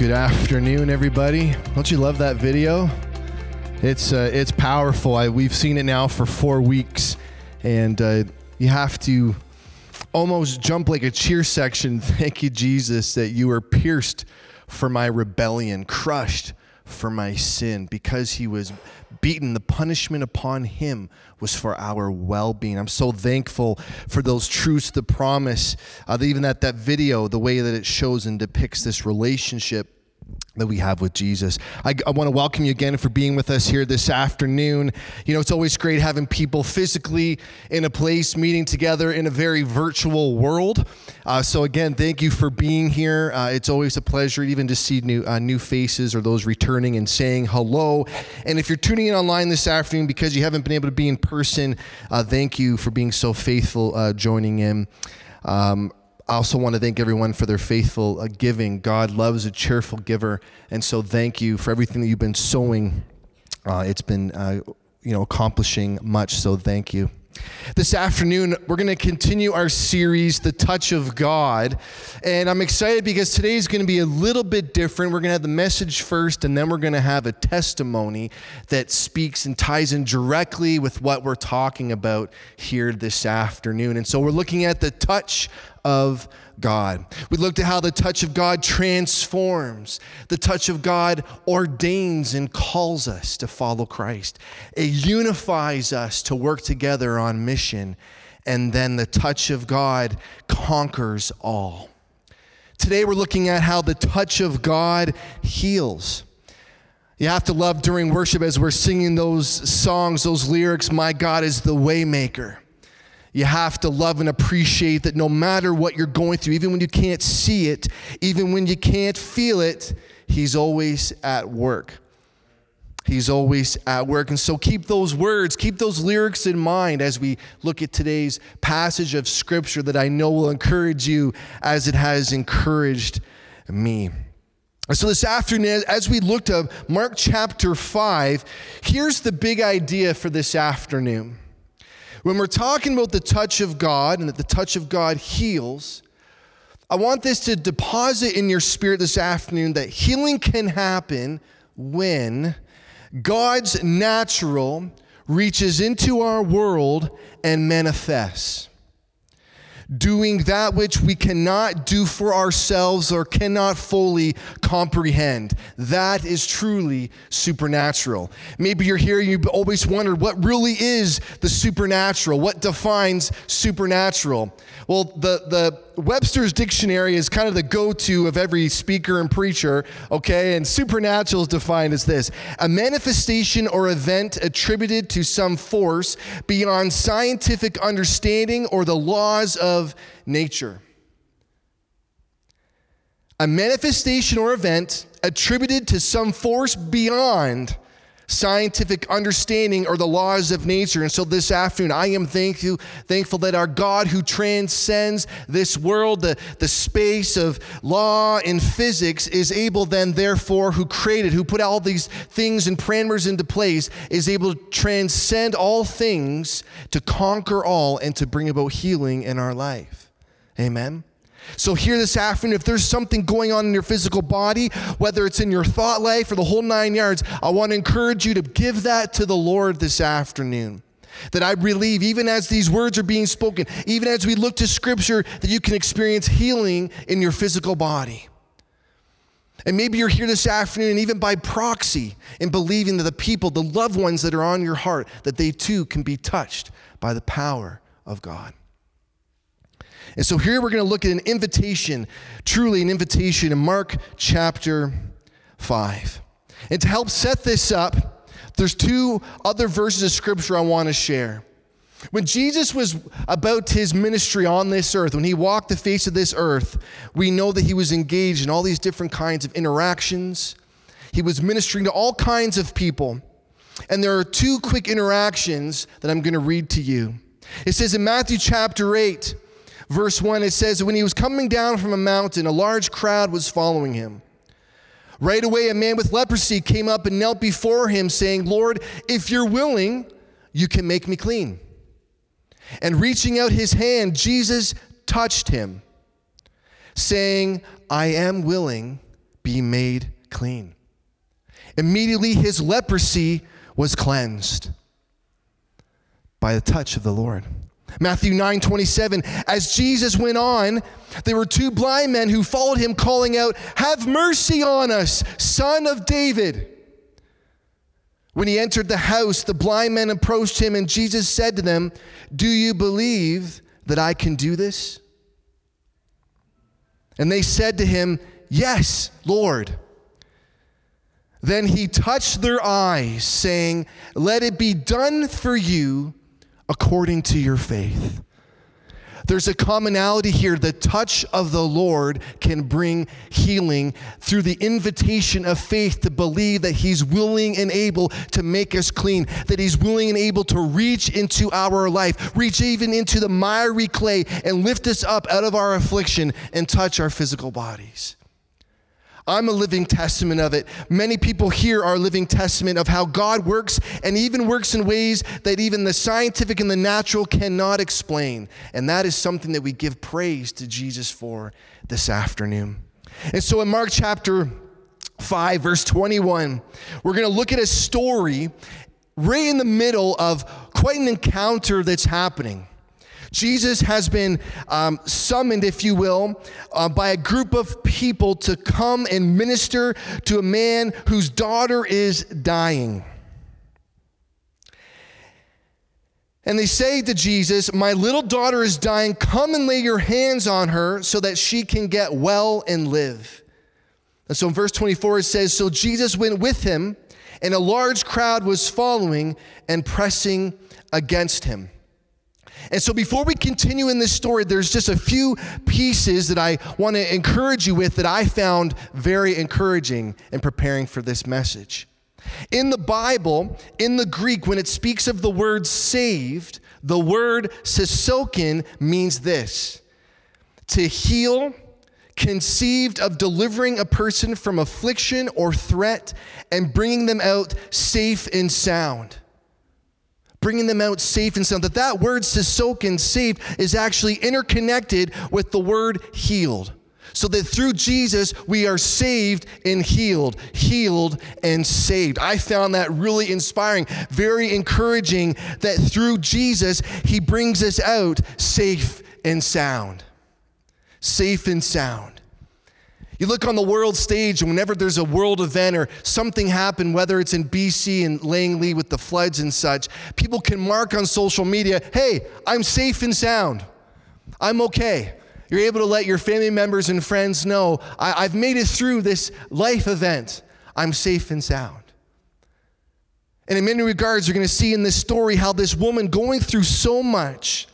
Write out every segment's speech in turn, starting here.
Good afternoon, everybody. Don't you love that video? It's uh, it's powerful. I, we've seen it now for four weeks, and uh, you have to almost jump like a cheer section. Thank you, Jesus, that you were pierced for my rebellion, crushed for my sin, because he was beaten. The punishment upon him was for our well being. I'm so thankful for those truths, the promise, uh, even that, that video, the way that it shows and depicts this relationship that we have with Jesus. I, I want to welcome you again for being with us here this afternoon. You know, it's always great having people physically in a place meeting together in a very virtual world. Uh, so again, thank you for being here. Uh, it's always a pleasure even to see new uh, new faces or those returning and saying hello. And if you're tuning in online this afternoon because you haven't been able to be in person, uh, thank you for being so faithful uh, joining in. Um, I also want to thank everyone for their faithful uh, giving. God loves a cheerful giver, and so thank you for everything that you've been sowing. Uh, it's been, uh, you know, accomplishing much. So thank you. This afternoon, we're going to continue our series, The Touch of God. And I'm excited because today is going to be a little bit different. We're going to have the message first, and then we're going to have a testimony that speaks and ties in directly with what we're talking about here this afternoon. And so we're looking at the touch of God. We looked at how the touch of God transforms, the touch of God ordains and calls us to follow Christ. It unifies us to work together on mission, and then the touch of God conquers all. Today, we're looking at how the touch of God heals. You have to love during worship as we're singing those songs, those lyrics, My God is the waymaker. You have to love and appreciate that no matter what you're going through, even when you can't see it, even when you can't feel it, He's always at work. He's always at work. And so keep those words, keep those lyrics in mind as we look at today's passage of Scripture that I know will encourage you as it has encouraged me. So, this afternoon, as we looked at Mark chapter 5, here's the big idea for this afternoon. When we're talking about the touch of God and that the touch of God heals, I want this to deposit in your spirit this afternoon that healing can happen when God's natural reaches into our world and manifests doing that which we cannot do for ourselves or cannot fully comprehend. That is truly supernatural. Maybe you're here you've always wondered what really is the supernatural? What defines supernatural? Well, the, the Webster's dictionary is kind of the go to of every speaker and preacher, okay? And supernatural is defined as this a manifestation or event attributed to some force beyond scientific understanding or the laws of nature. A manifestation or event attributed to some force beyond scientific understanding or the laws of nature. And so this afternoon, I am thank you, thankful that our God who transcends this world, the, the space of law and physics, is able then, therefore, who created, who put all these things and parameters into place, is able to transcend all things to conquer all and to bring about healing in our life. Amen. So, here this afternoon, if there's something going on in your physical body, whether it's in your thought life or the whole nine yards, I want to encourage you to give that to the Lord this afternoon. That I believe, even as these words are being spoken, even as we look to Scripture, that you can experience healing in your physical body. And maybe you're here this afternoon, and even by proxy, in believing that the people, the loved ones that are on your heart, that they too can be touched by the power of God. And so here we're going to look at an invitation, truly an invitation in Mark chapter 5. And to help set this up, there's two other verses of scripture I want to share. When Jesus was about his ministry on this earth, when he walked the face of this earth, we know that he was engaged in all these different kinds of interactions. He was ministering to all kinds of people. And there are two quick interactions that I'm going to read to you. It says in Matthew chapter 8, verse 1, it says, When he was coming down from a mountain, a large crowd was following him. Right away, a man with leprosy came up and knelt before him, saying, Lord, if you're willing, you can make me clean. And reaching out his hand, Jesus touched him, saying, I am willing, be made clean. Immediately his leprosy was cleansed by the touch of the Lord. Matthew 9 27, as Jesus went on, there were two blind men who followed him, calling out, Have mercy on us, son of David. When he entered the house, the blind men approached him, and Jesus said to them, Do you believe that I can do this? And they said to him, Yes, Lord. Then he touched their eyes, saying, Let it be done for you according to your faith. There's a commonality here. The touch of the Lord can bring healing through the invitation of faith to believe that He's willing and able to make us clean, that He's willing and able to reach into our life, reach even into the miry clay and lift us up out of our affliction and touch our physical bodies. I'm a living testament of it. Many people here are a living testament of how God works and even works in ways that even the scientific and the natural cannot explain. And that is something that we give praise to Jesus for this afternoon. And so in Mark chapter 5, verse 21, we're going to look at a story right in the middle of quite an encounter that's happening. Jesus has been um, summoned, if you will, uh, by a group of people to come and minister to a man whose daughter is dying. And they say to Jesus, My little daughter is dying. Come and lay your hands on her so that she can get well and live. And so in verse 24, it says, So Jesus went with him, and a large crowd was following and pressing against him. And so, before we continue in this story, there's just a few pieces that I want to encourage you with that I found very encouraging in preparing for this message. In the Bible, in the Greek, when it speaks of the word saved, the word sisokin means this to heal, conceived of delivering a person from affliction or threat and bringing them out safe and sound bringing them out safe and sound. That that word sisokin, safe, is actually interconnected with the word healed. So that through Jesus, we are saved and healed, healed and saved. I found that really inspiring, very encouraging that through Jesus, He brings us out safe and sound. Safe and sound. You look on the world stage, and whenever there's a world event or something happened, whether it's in BC and Langley with the floods and such, people can mark on social media, hey, I'm safe and sound. I'm okay. You're able to let your family members and friends know, I- have made it through this life event. I'm safe and sound. And in many regards, you're going to see in this story how this woman going through so much,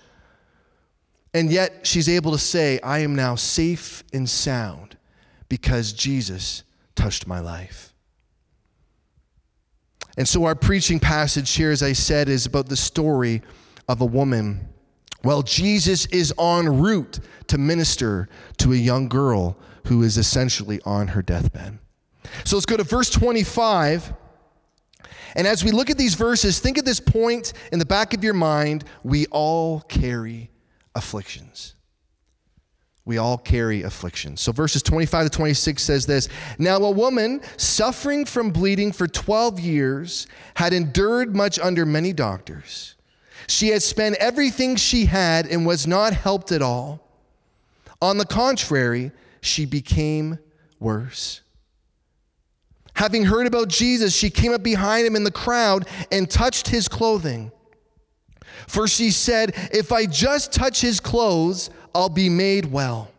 and yet she's able to say, I am now safe and sound because Jesus touched my life. And so, our preaching passage here, as I said, is about the story of a woman. Well, Jesus is en route to minister to a young girl who is essentially on her deathbed. So, let's go to verse 25. And as we look at these verses, think at this point in the back of your mind we all carry afflictions we all carry affliction. So verses 25 to 26 says this Now a woman suffering from bleeding for 12 years had endured much under many doctors. She had spent everything she had and was not helped at all. On the contrary, she became worse. Having heard about Jesus, she came up behind him in the crowd and touched his clothing. For she said, If I just touch his clothes, I'll be made well.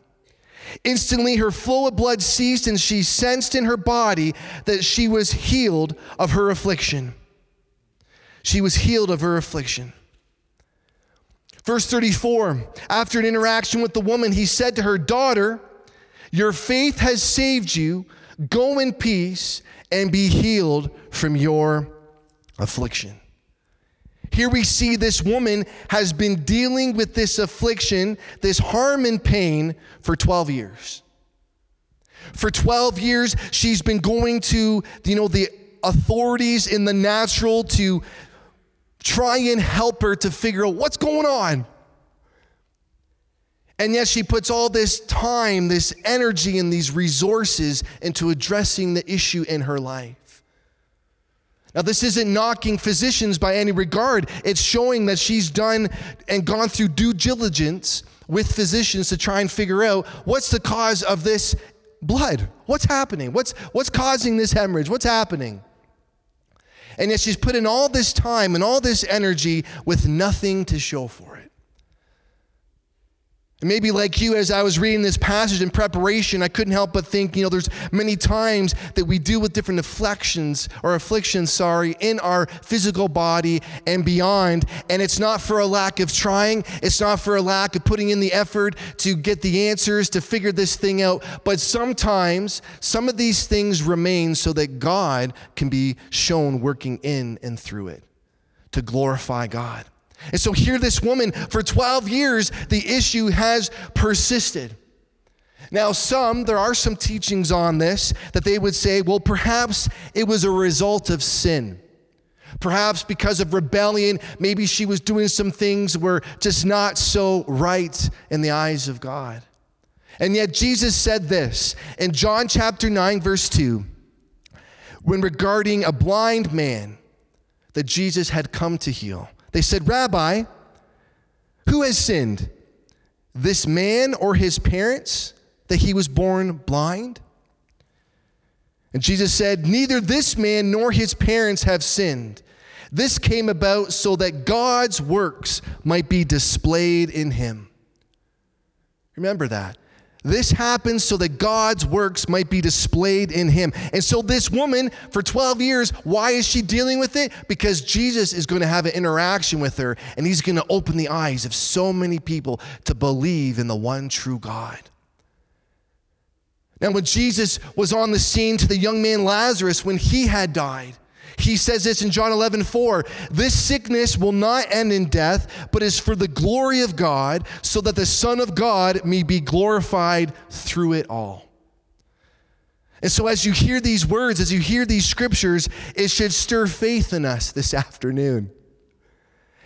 Instantly, her flow of blood ceased, and she sensed in her body that she was healed of her affliction. She was healed of her affliction. Verse 34 After an interaction with the woman, he said to her, Daughter, your faith has saved you. Go in peace and be healed from your affliction. Here we see this woman has been dealing with this affliction, this harm and pain for 12 years. For 12 years, she's been going to, you know, the authorities in the natural to try and help her to figure out what's going on. And yet she puts all this time, this energy, and these resources into addressing the issue in her life. Now, this isn't knocking physicians by any regard. It's showing that she's done and gone through due diligence with physicians to try and figure out what's the cause of this blood. What's happening? What's, what's causing this hemorrhage? What's happening? And yet she's put in all this time and all this energy with nothing to show for it. Maybe like you, as I was reading this passage in preparation, I couldn't help but think, you know, there's many times that we deal with different afflictions or afflictions, sorry, in our physical body and beyond. And it's not for a lack of trying, it's not for a lack of putting in the effort to get the answers, to figure this thing out. But sometimes some of these things remain so that God can be shown working in and through it to glorify God. And so, here, this woman, for 12 years, the issue has persisted. Now, some, there are some teachings on this that they would say, well, perhaps it was a result of sin. Perhaps because of rebellion, maybe she was doing some things were just not so right in the eyes of God. And yet, Jesus said this in John chapter 9, verse 2, when regarding a blind man that Jesus had come to heal. They said, Rabbi, who has sinned, this man or his parents, that he was born blind? And Jesus said, Neither this man nor his parents have sinned. This came about so that God's works might be displayed in him. Remember that. This happens so that God's works might be displayed in him. And so, this woman, for 12 years, why is she dealing with it? Because Jesus is going to have an interaction with her, and he's going to open the eyes of so many people to believe in the one true God. Now, when Jesus was on the scene to the young man Lazarus when he had died, he says this in John 11, 4 This sickness will not end in death, but is for the glory of God, so that the Son of God may be glorified through it all. And so, as you hear these words, as you hear these scriptures, it should stir faith in us this afternoon.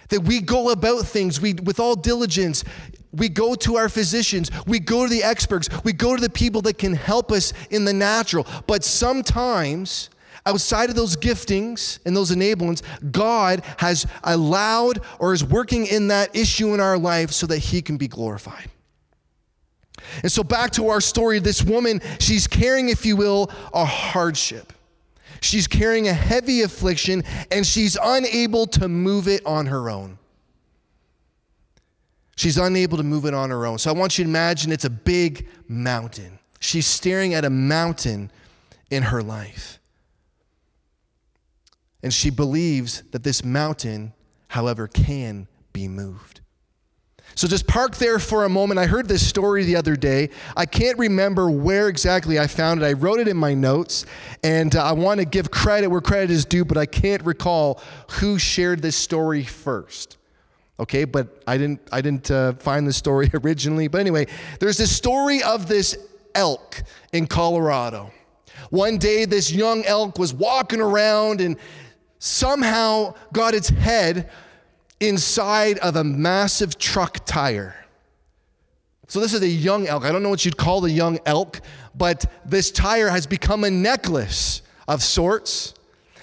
That we go about things we, with all diligence. We go to our physicians, we go to the experts, we go to the people that can help us in the natural. But sometimes, outside of those giftings and those enablements, God has allowed or is working in that issue in our life so that He can be glorified. And so, back to our story, this woman, she's carrying, if you will, a hardship. She's carrying a heavy affliction and she's unable to move it on her own. She's unable to move it on her own. So I want you to imagine it's a big mountain. She's staring at a mountain in her life. And she believes that this mountain, however, can be moved. So just park there for a moment. I heard this story the other day. I can't remember where exactly I found it. I wrote it in my notes, and uh, I want to give credit where credit is due, but I can't recall who shared this story first. Okay, but I didn't I didn't uh, find the story originally. But anyway, there's this story of this elk in Colorado. One day, this young elk was walking around and somehow got its head inside of a massive truck tire. So, this is a young elk. I don't know what you'd call the young elk, but this tire has become a necklace of sorts.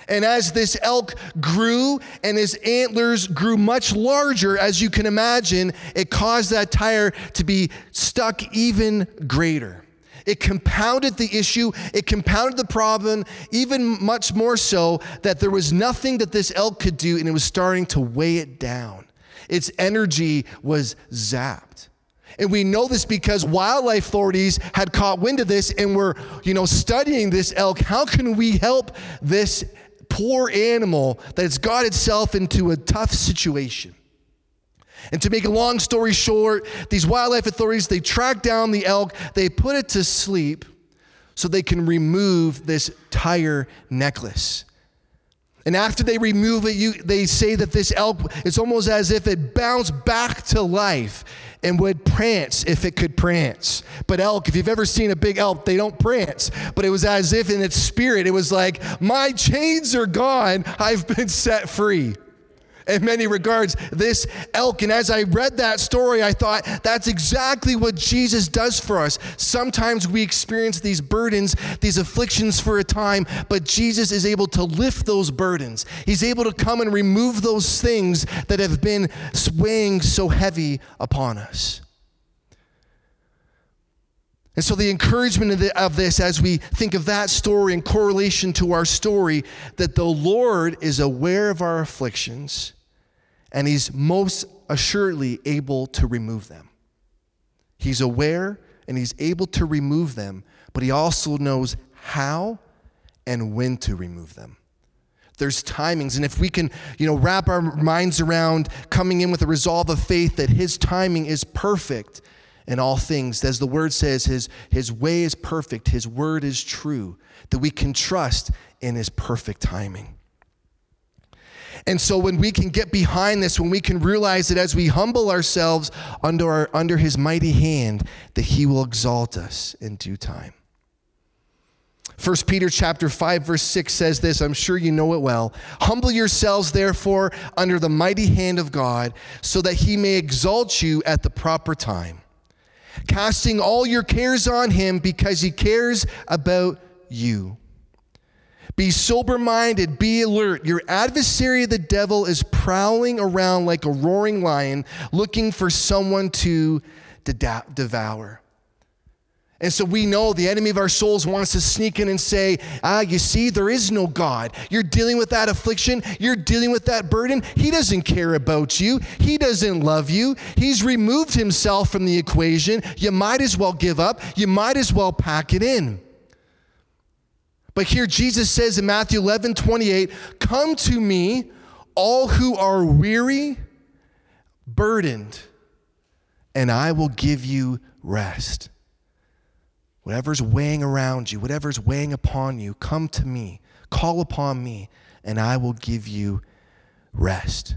And as this elk grew and his antlers grew much larger, as you can imagine, it caused that tire to be stuck even greater. It compounded the issue, it compounded the problem, even much more so that there was nothing that this elk could do, and it was starting to weigh it down. Its energy was zapped. And we know this because wildlife authorities had caught wind of this and were, you know, studying this elk. How can we help this poor animal that has got itself into a tough situation? And to make a long story short, these wildlife authorities, they track down the elk, they put it to sleep so they can remove this tire necklace. And after they remove it, you, they say that this elk, it's almost as if it bounced back to life and would prance if it could prance. But elk, if you've ever seen a big elk, they don't prance. But it was as if in its spirit, it was like, my chains are gone, I've been set free. In many regards, this elk. And as I read that story, I thought that's exactly what Jesus does for us. Sometimes we experience these burdens, these afflictions for a time, but Jesus is able to lift those burdens. He's able to come and remove those things that have been weighing so heavy upon us. And so, the encouragement of, the, of, this as we think of that story in correlation to our story, that the Lord is aware of our afflictions and He's most assuredly able to remove them. He's aware and He's able to remove them, but He also knows how and when to remove them. There's timings, and if we can, you know, wrap our minds around coming in with a resolve of faith that His timing is perfect in all things. As the word says, his, his way is perfect, his word is true, that we can trust in his perfect timing. And so when we can get behind this, when we can realize that as we humble ourselves under, our, under his mighty hand, that he will exalt us in due time. 1 Peter chapter 5 verse 6 says this, I'm sure you know it well. Humble yourselves therefore under the mighty hand of God, so that he may exalt you at the proper time casting all your cares on him because he cares about you. Be sober minded, be alert. Your adversary, the devil, is prowling around like a roaring lion looking for someone to devour. And so we know the enemy of our souls wants to sneak in and say, Ah, you see, there is no God. You're dealing with that affliction. You're dealing with that burden. He doesn't care about you. He doesn't love you. He's removed himself from the equation. You might as well give up. You might as well pack it in. But here Jesus says in Matthew 11 28, Come to me, all who are weary, burdened, and I will give you rest. Whatever's weighing around you, whatever's weighing upon you, come to me, call upon me, and I will give you rest.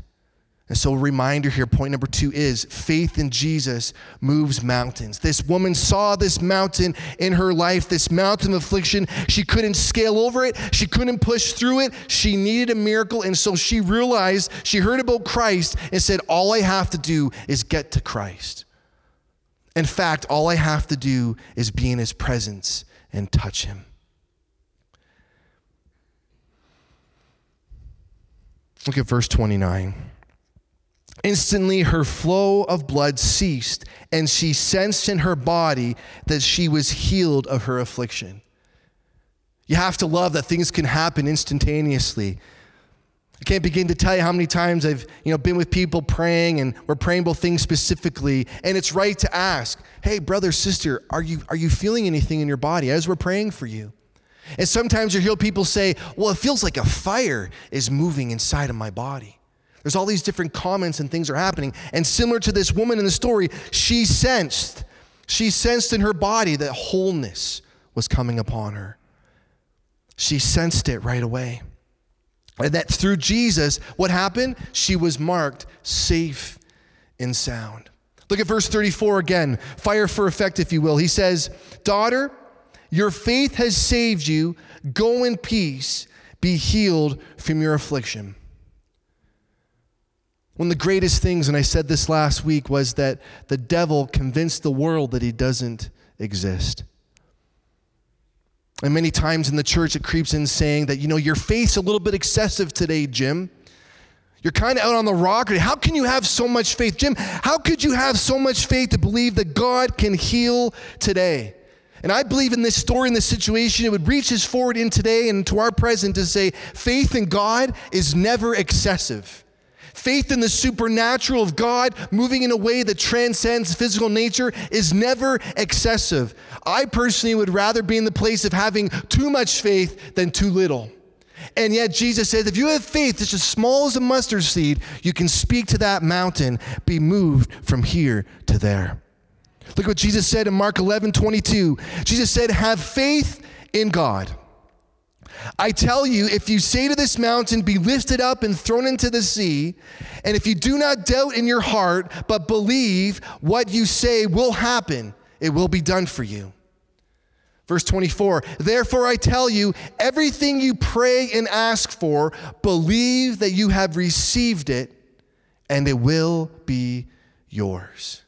And so, a reminder here, point number two is faith in Jesus moves mountains. This woman saw this mountain in her life, this mountain of affliction. She couldn't scale over it, she couldn't push through it. She needed a miracle. And so, she realized, she heard about Christ and said, All I have to do is get to Christ. In fact, all I have to do is be in his presence and touch him. Look at verse 29. Instantly, her flow of blood ceased, and she sensed in her body that she was healed of her affliction. You have to love that things can happen instantaneously. I can't begin to tell you how many times I've you know, been with people praying and we're praying about things specifically. And it's right to ask, hey, brother, sister, are you, are you feeling anything in your body as we're praying for you? And sometimes you hear people say, well, it feels like a fire is moving inside of my body. There's all these different comments and things are happening. And similar to this woman in the story, she sensed, she sensed in her body that wholeness was coming upon her. She sensed it right away. And that through Jesus, what happened? She was marked safe and sound. Look at verse 34 again, fire for effect, if you will. He says, Daughter, your faith has saved you. Go in peace, be healed from your affliction. One of the greatest things, and I said this last week, was that the devil convinced the world that he doesn't exist. And many times in the church, it creeps in saying that, you know, your faith's a little bit excessive today, Jim. You're kind of out on the rock. How can you have so much faith? Jim, how could you have so much faith to believe that God can heal today? And I believe in this story, in this situation, it would reach us forward in today and to our present to say faith in God is never excessive. Faith in the supernatural of God moving in a way that transcends physical nature is never excessive. I personally would rather be in the place of having too much faith than too little. And yet, Jesus says, if you have faith that's as small as a mustard seed, you can speak to that mountain, be moved from here to there. Look what Jesus said in Mark 11 22. Jesus said, Have faith in God. I tell you, if you say to this mountain, Be lifted up and thrown into the sea, and if you do not doubt in your heart, but believe what you say will happen, it will be done for you. Verse 24, therefore I tell you, everything you pray and ask for, believe that you have received it, and it will be yours.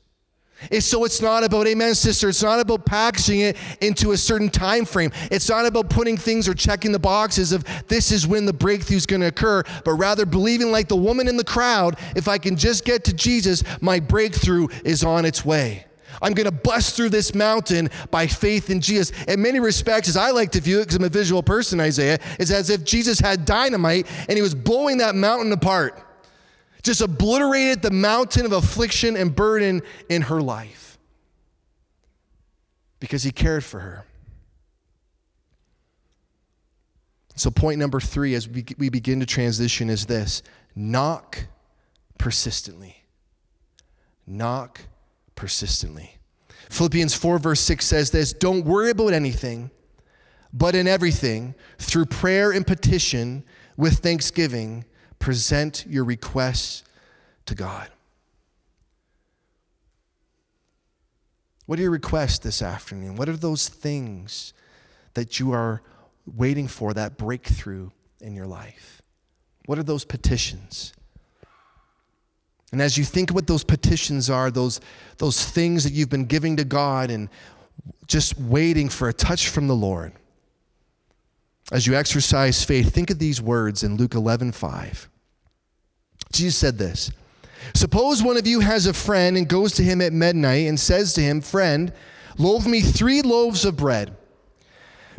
And so it's not about, amen, sister, it's not about packaging it into a certain time frame. It's not about putting things or checking the boxes of this is when the breakthrough is going to occur, but rather believing like the woman in the crowd, if I can just get to Jesus, my breakthrough is on its way. I'm going to bust through this mountain by faith in Jesus. In many respects, as I like to view it, because I'm a visual person, Isaiah, it's as if Jesus had dynamite and he was blowing that mountain apart just obliterated the mountain of affliction and burden in her life because he cared for her. So, point number three as we begin to transition is this knock persistently. Knock persistently. Philippians 4, verse 6 says this Don't worry about anything, but in everything, through prayer and petition, with thanksgiving, present your requests to God. What are your requests this afternoon? What are those things that you are waiting for, that breakthrough in your life? What are those petitions? And as you think what those petitions are, those, those things that you've been giving to God and just waiting for a touch from the Lord, as you exercise faith, think of these words in Luke 11 5. Jesus said this Suppose one of you has a friend and goes to him at midnight and says to him, Friend, loave me three loaves of bread.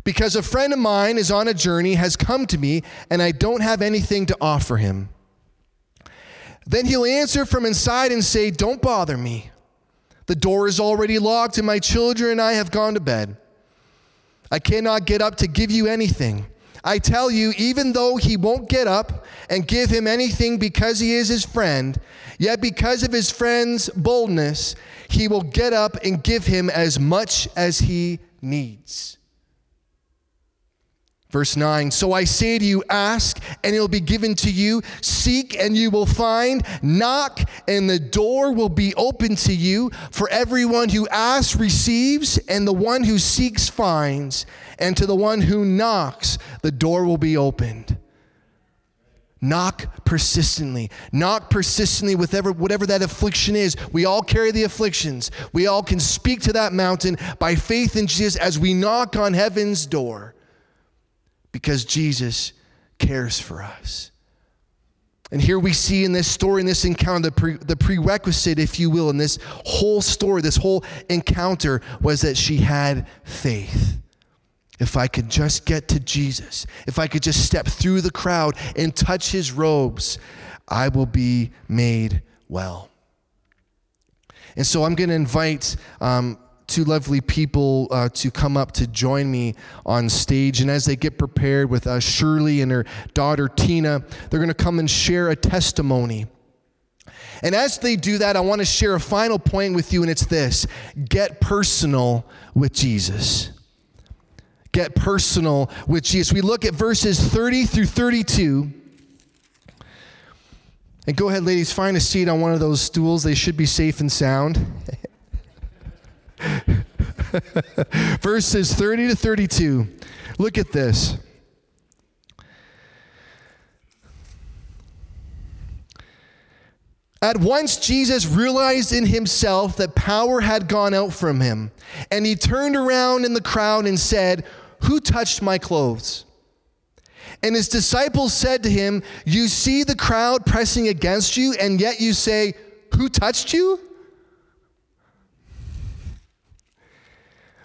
Because a friend of mine is on a journey, has come to me, and I don't have anything to offer him. Then he'll answer from inside and say, Don't bother me. The door is already locked, and my children and I have gone to bed. I cannot get up to give you anything. I tell you, even though he won't get up and give him anything because he is his friend, yet because of his friend's boldness, he will get up and give him as much as he needs. Verse 9, so I say to you, ask and it'll be given to you. Seek and you will find. Knock and the door will be open to you. For everyone who asks receives, and the one who seeks finds. And to the one who knocks, the door will be opened. Knock persistently. Knock persistently with whatever, whatever that affliction is. We all carry the afflictions. We all can speak to that mountain by faith in Jesus as we knock on heaven's door because Jesus cares for us. And here we see in this story, in this encounter, the, pre, the prerequisite, if you will, in this whole story, this whole encounter, was that she had faith. If I could just get to Jesus, if I could just step through the crowd and touch his robes, I will be made well. And so I'm going to invite um, two lovely people uh, to come up to join me on stage. And as they get prepared with uh, Shirley and her daughter Tina, they're going to come and share a testimony. And as they do that, I want to share a final point with you, and it's this get personal with Jesus. Get personal with Jesus. We look at verses 30 through 32. And go ahead, ladies, find a seat on one of those stools. They should be safe and sound. Verses 30 to 32. Look at this. At once, Jesus realized in himself that power had gone out from him, and he turned around in the crowd and said, Who touched my clothes? And his disciples said to him, You see the crowd pressing against you, and yet you say, Who touched you?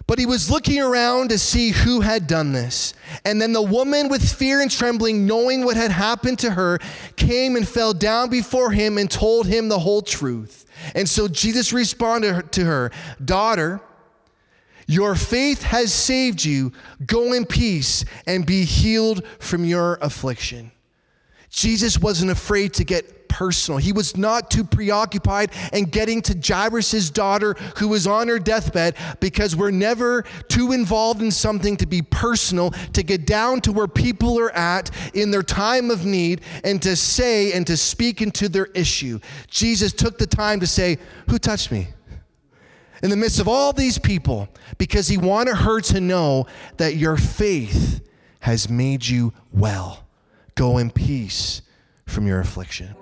But he was looking around to see who had done this. And then the woman, with fear and trembling, knowing what had happened to her, came and fell down before him and told him the whole truth. And so Jesus responded to her, Daughter, your faith has saved you. Go in peace and be healed from your affliction. Jesus wasn't afraid to get personal. He was not too preoccupied in getting to Jairus' daughter who was on her deathbed because we're never too involved in something to be personal, to get down to where people are at in their time of need and to say and to speak into their issue. Jesus took the time to say, Who touched me? In the midst of all these people, because he wanted her to know that your faith has made you well. Go in peace from your affliction.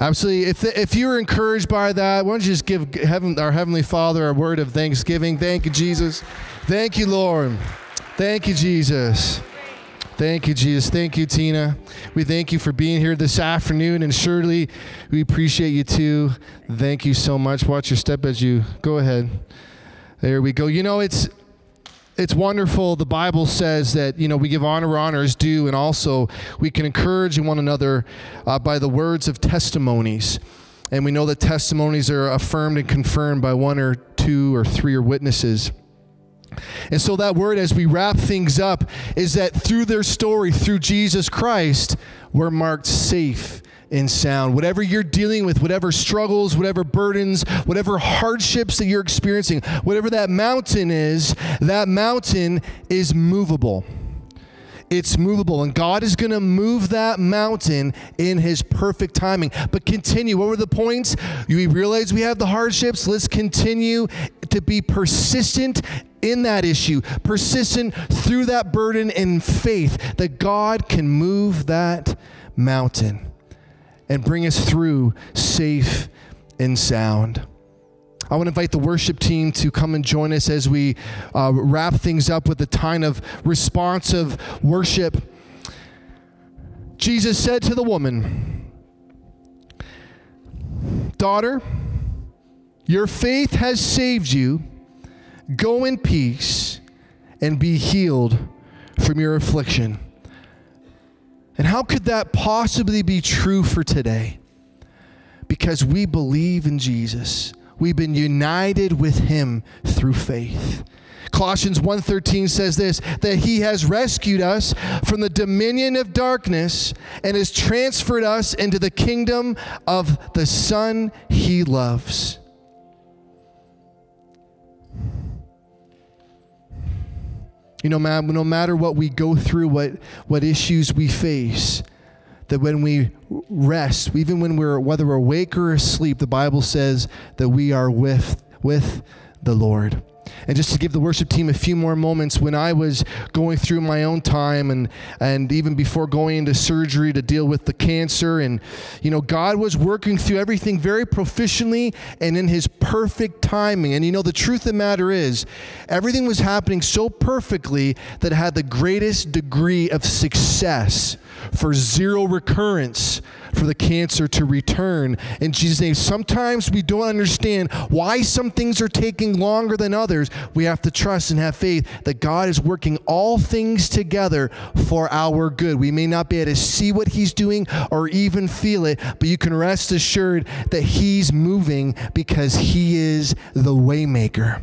Absolutely. If, if you're encouraged by that, why don't you just give heaven, our Heavenly Father a word of thanksgiving? Thank you, Jesus. Thank you, Lord. Thank you, Jesus. Thank you, Jesus. Thank you, Tina. We thank you for being here this afternoon, and Shirley we appreciate you too. Thank you so much. Watch your step as you go ahead. There we go. You know, it's it's wonderful. The Bible says that you know we give honor where honor is due, and also we can encourage one another uh, by the words of testimonies. And we know that testimonies are affirmed and confirmed by one or two or three or witnesses. And so, that word, as we wrap things up, is that through their story, through Jesus Christ, we're marked safe in sound. Whatever you're dealing with, whatever struggles, whatever burdens, whatever hardships that you're experiencing, whatever that mountain is, that mountain is movable it's movable. And God is going to move that mountain in His perfect timing. But continue. What were the points? We realize we have the hardships. Let's continue to be persistent in that issue, persistent through that burden in faith that God can move that mountain and bring us through safe and sound. I want to invite the worship team to come and join us as we uh, wrap things up with a time of responsive worship. Jesus said to the woman, Daughter, your faith has saved you. Go in peace and be healed from your affliction. And how could that possibly be true for today? Because we believe in Jesus. We've been united with him through faith. Colossians 1:13 says this that he has rescued us from the dominion of darkness and has transferred us into the kingdom of the son he loves. You know, no matter what we go through, what, what issues we face, that when we rest, even when we're whether we're awake or asleep, the Bible says that we are with with the Lord. And just to give the worship team a few more moments, when I was going through my own time and, and even before going into surgery to deal with the cancer, and, you know, God was working through everything very proficiently and in His perfect timing. And, you know, the truth of the matter is, everything was happening so perfectly that it had the greatest degree of success for zero recurrence for the cancer to return in Jesus' name. Sometimes we don't understand why some things are taking longer than others. We have to trust and have faith that God is working all things together for our good. We may not be able to see what He's doing or even feel it, but you can rest assured that He's moving because He is the waymaker.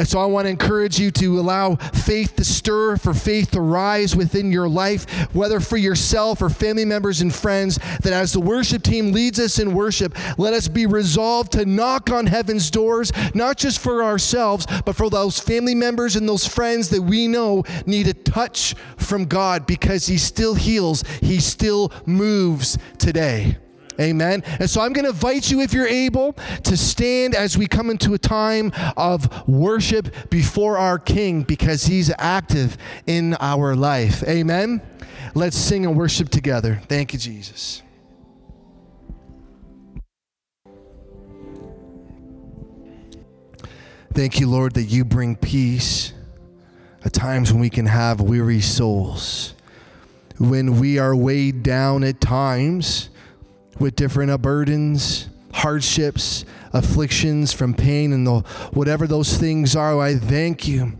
And so I want to encourage you to allow faith to stir, for faith to rise within your life, whether for yourself or family members and friends, that as the worship team leads us in worship, let us be resolved to knock on heaven's doors, not just for ourselves, but for those family members and those friends that we know need a touch from God because He still heals, He still moves today. Amen. And so I'm going to invite you, if you're able, to stand as we come into a time of worship before our King because he's active in our life. Amen. Let's sing and worship together. Thank you, Jesus. Thank you, Lord, that you bring peace at times when we can have weary souls. When we are weighed down at times, with different burdens, hardships, afflictions from pain, and the, whatever those things are. I thank you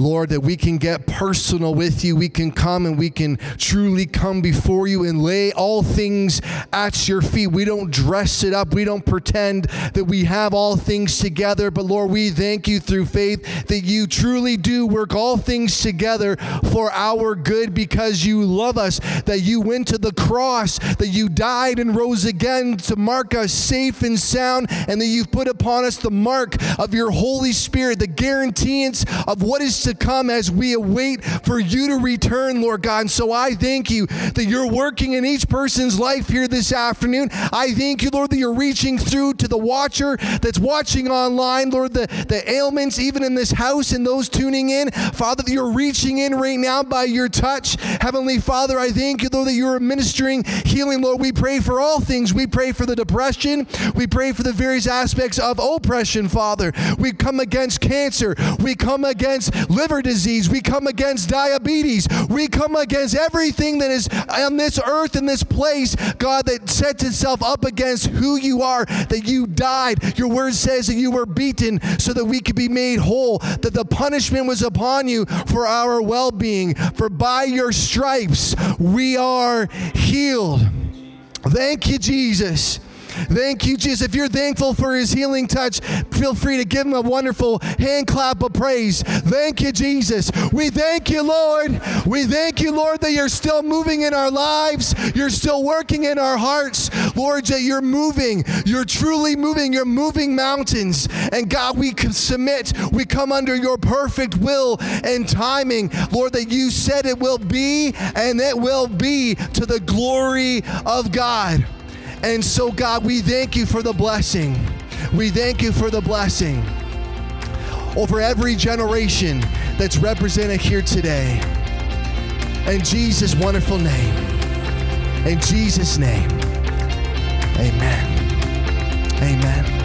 Lord, that we can get personal with you. We can come and we can truly come before you and lay all things at your feet. We don't dress it up. We don't pretend that we have all things together. But Lord, we thank you through faith that you truly do work all things together for our good because you love us, that you went to the cross, that you died and rose again to mark us safe and sound, and that you've put upon us the mark of your Holy Spirit, the guarantee of what is to to come as we await for you to return, Lord God. And so I thank you that you're working in each person's life here this afternoon. I thank you, Lord, that you're reaching through to the watcher that's watching online, Lord, the, the ailments even in this house and those tuning in. Father, that you're reaching in right now by your touch. Heavenly Father, I thank you, Lord, that you're administering healing, Lord. We pray for all things. We pray for the depression. We pray for the various aspects of oppression, Father. We come against cancer. We come against liver disease. We come against diabetes. We come against everything that is on this earth, in this place, God, that sets itself up against who you are, that you died. Your word says that you were beaten so that we could be made whole, that the punishment was upon you for our well being. For by your stripes we are healed. Thank you, Jesus. Thank you, Jesus. If you're thankful for his healing touch, feel free to give him a wonderful hand clap of praise. Thank you, Jesus. We thank you, Lord. We thank you, Lord, that you're still moving in our lives. You're still working in our hearts. Lord, that you're moving. You're truly moving. You're moving mountains. And God, we submit. We come under your perfect will and timing. Lord, that you said it will be and it will be to the glory of God. And so, God, we thank you for the blessing. We thank you for the blessing over every generation that's represented here today. In Jesus' wonderful name. In Jesus' name. Amen. Amen.